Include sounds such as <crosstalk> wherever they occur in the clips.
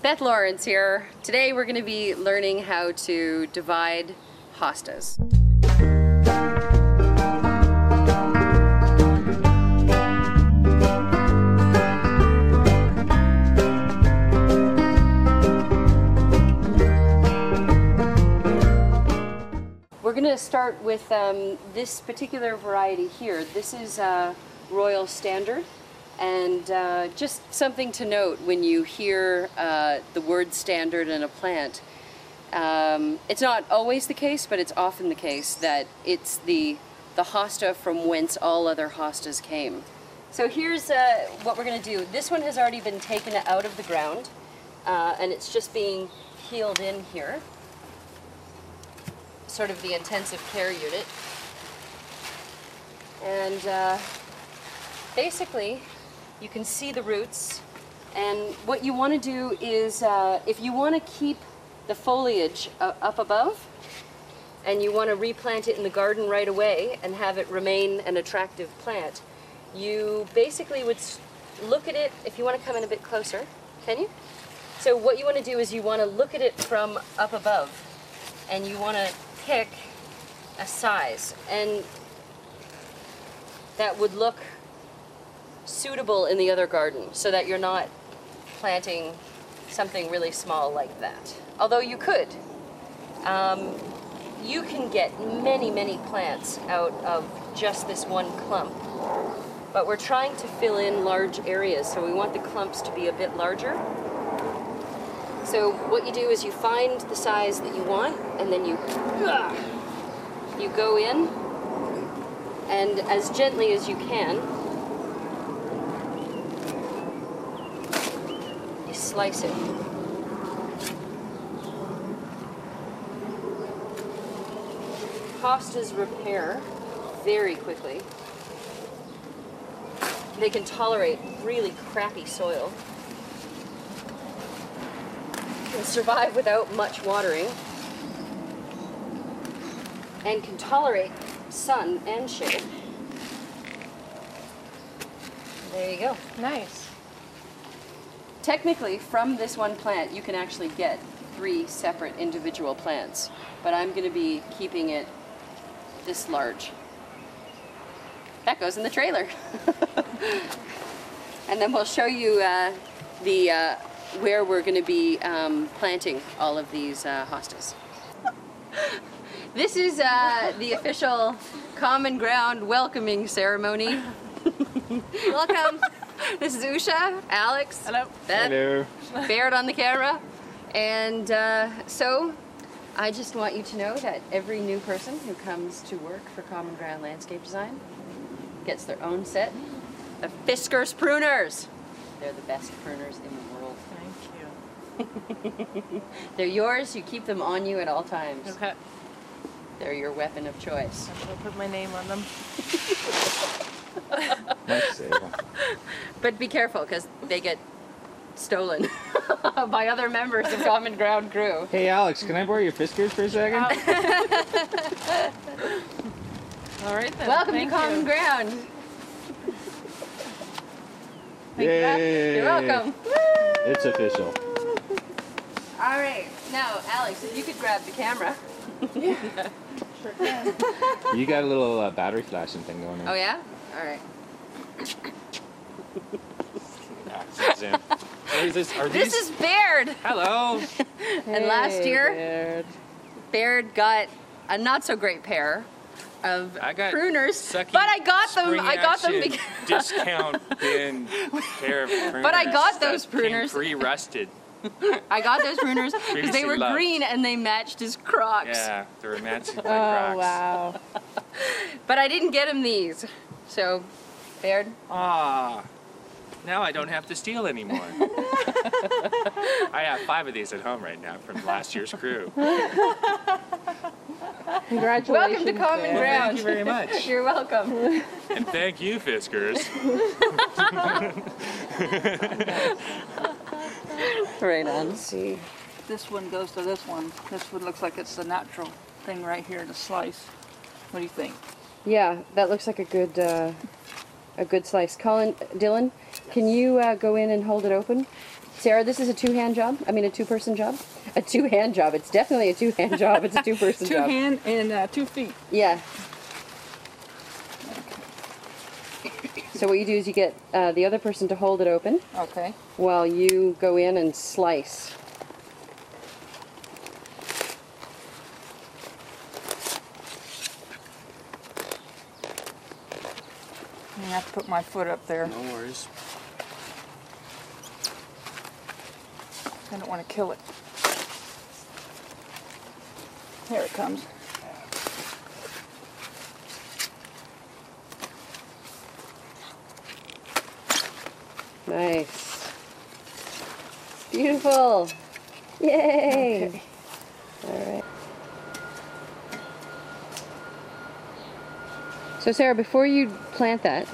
Beth Lawrence here. Today we're going to be learning how to divide hostas. We're going to start with um, this particular variety here. This is uh, Royal Standard. And uh, just something to note when you hear uh, the word standard in a plant, um, it's not always the case, but it's often the case that it's the, the hosta from whence all other hostas came. So here's uh, what we're going to do. This one has already been taken out of the ground, uh, and it's just being healed in here. Sort of the intensive care unit. And uh, basically, you can see the roots. And what you want to do is, uh, if you want to keep the foliage uh, up above, and you want to replant it in the garden right away and have it remain an attractive plant, you basically would look at it, if you want to come in a bit closer, can you? So what you want to do is you want to look at it from up above, and you want to pick a size, and that would look suitable in the other garden so that you're not planting something really small like that. Although you could. Um, you can get many, many plants out of just this one clump. But we're trying to fill in large areas, so we want the clumps to be a bit larger. So what you do is you find the size that you want, and then you you go in, and as gently as you can, slice it. Hostas repair very quickly. They can tolerate really crappy soil. Can survive without much watering. And can tolerate sun and shade. There you go. Nice technically from this one plant you can actually get three separate individual plants, but I'm going to be keeping it this large. That goes in the trailer. <laughs> and then we'll show you uh, the uh, where we're going to be um, planting all of these uh, hostas. <laughs> this is uh, the official common ground welcoming ceremony. <laughs> Welcome. <laughs> this is Usha, Alex, Hello. Beth, Hello. Baird on the camera. And uh, so I just want you to know that every new person who comes to work for Common Ground Landscape Design gets their own set of Fiskars pruners. They're the best pruners in the world. Thank you. <laughs> They're yours. You keep them on you at all times. Okay. They're your weapon of choice. I'm gonna put my name on them. <laughs> Nice save. But be careful because they get stolen <laughs> by other members of Common Ground crew. Hey Alex, can I borrow your Fiskars for a second? <laughs> All right then. Welcome Thank to Common you. Ground. Thank. Yay! You're welcome. It's official. All right, now Alex, if you could grab the camera. yeah. <laughs> Sure can. You got a little uh, battery flashing thing going on. Oh yeah. All right. Zoom. This? Are This is Baird. Hello. <laughs> And last year, Baird. Baird got a not so great pair of I got pruners, but I got them. I got them because <laughs> discount bin pair of pruners. <laughs> But I got those came pruners. Pre-rusted. I got those pruners because they were loved. green and they matched his Crocs. Yeah, they were matching my Oh Crocs. wow. But I didn't get him these. So, Baird, Ah, now I don't have to steal anymore. <laughs> I have five of these at home right now from last year's crew. Congratulations. Welcome to Common Baird. Ground. Thank you very much. <laughs> you're welcome. And thank you, Fiskars. <laughs> right on. Let's see. This one goes to this one. This one looks like it's the natural thing right here to slice. What do you think? Yeah, that looks like a good uh, a good slice. Colin, Dylan, Can you uh, go in and hold it open? Sarah, this is a two-hand job. I mean, a two-person job. A two-hand job. It's definitely a two-hand <laughs> job. It's a two-person Two job. hand and uh, two feet. Yeah. So what you do is you get uh, the other person to hold it open Okay. while you go in and slice. I have to put my foot up there. No worries. I don't want to kill it. Here it comes. Nice. Beautiful. Yay. Okay. All right. So Sarah, before you plant that,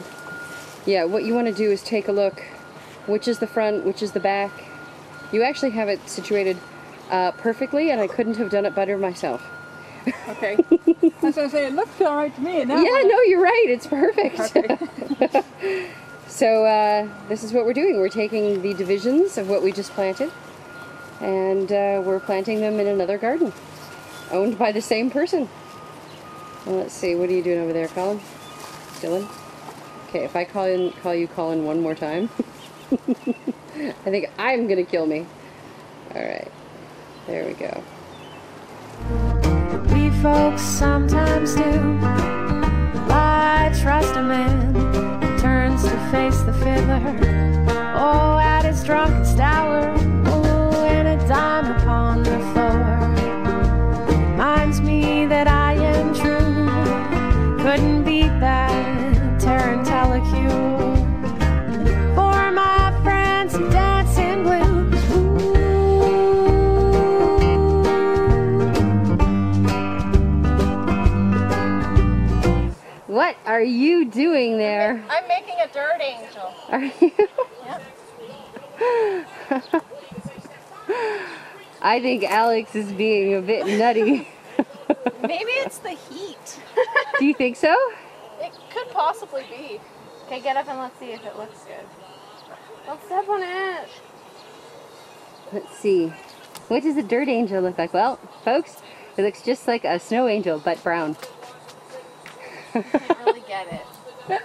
yeah, what you want to do is take a look. Which is the front? Which is the back? You actually have it situated uh, perfectly, and I couldn't have done it better myself. Okay. What I'm saying. It looks all right to me. And yeah, no, you're right. It's perfect. Okay. <laughs> So uh, this is what we're doing. We're taking the divisions of what we just planted, and uh, we're planting them in another garden, owned by the same person. Well, let's see. What are you doing over there, Colin? Dylan. Okay, if I call in, call you Colin one more time, <laughs> I think I'm gonna kill me. All right, there we go. We folks sometimes do. I trust a man turns to face the fiddler. Oh, at his drunkest hour. You doing there? I'm making a dirt angel. Are you? <laughs> I think Alex is being a bit nutty. <laughs> Maybe it's the heat. Do you think so? It could possibly be. Okay, get up and let's see if it looks good. Don't step on it. Let's see. What does a dirt angel look like? Well, folks, it looks just like a snow angel, but brown. <laughs> I can't really get it.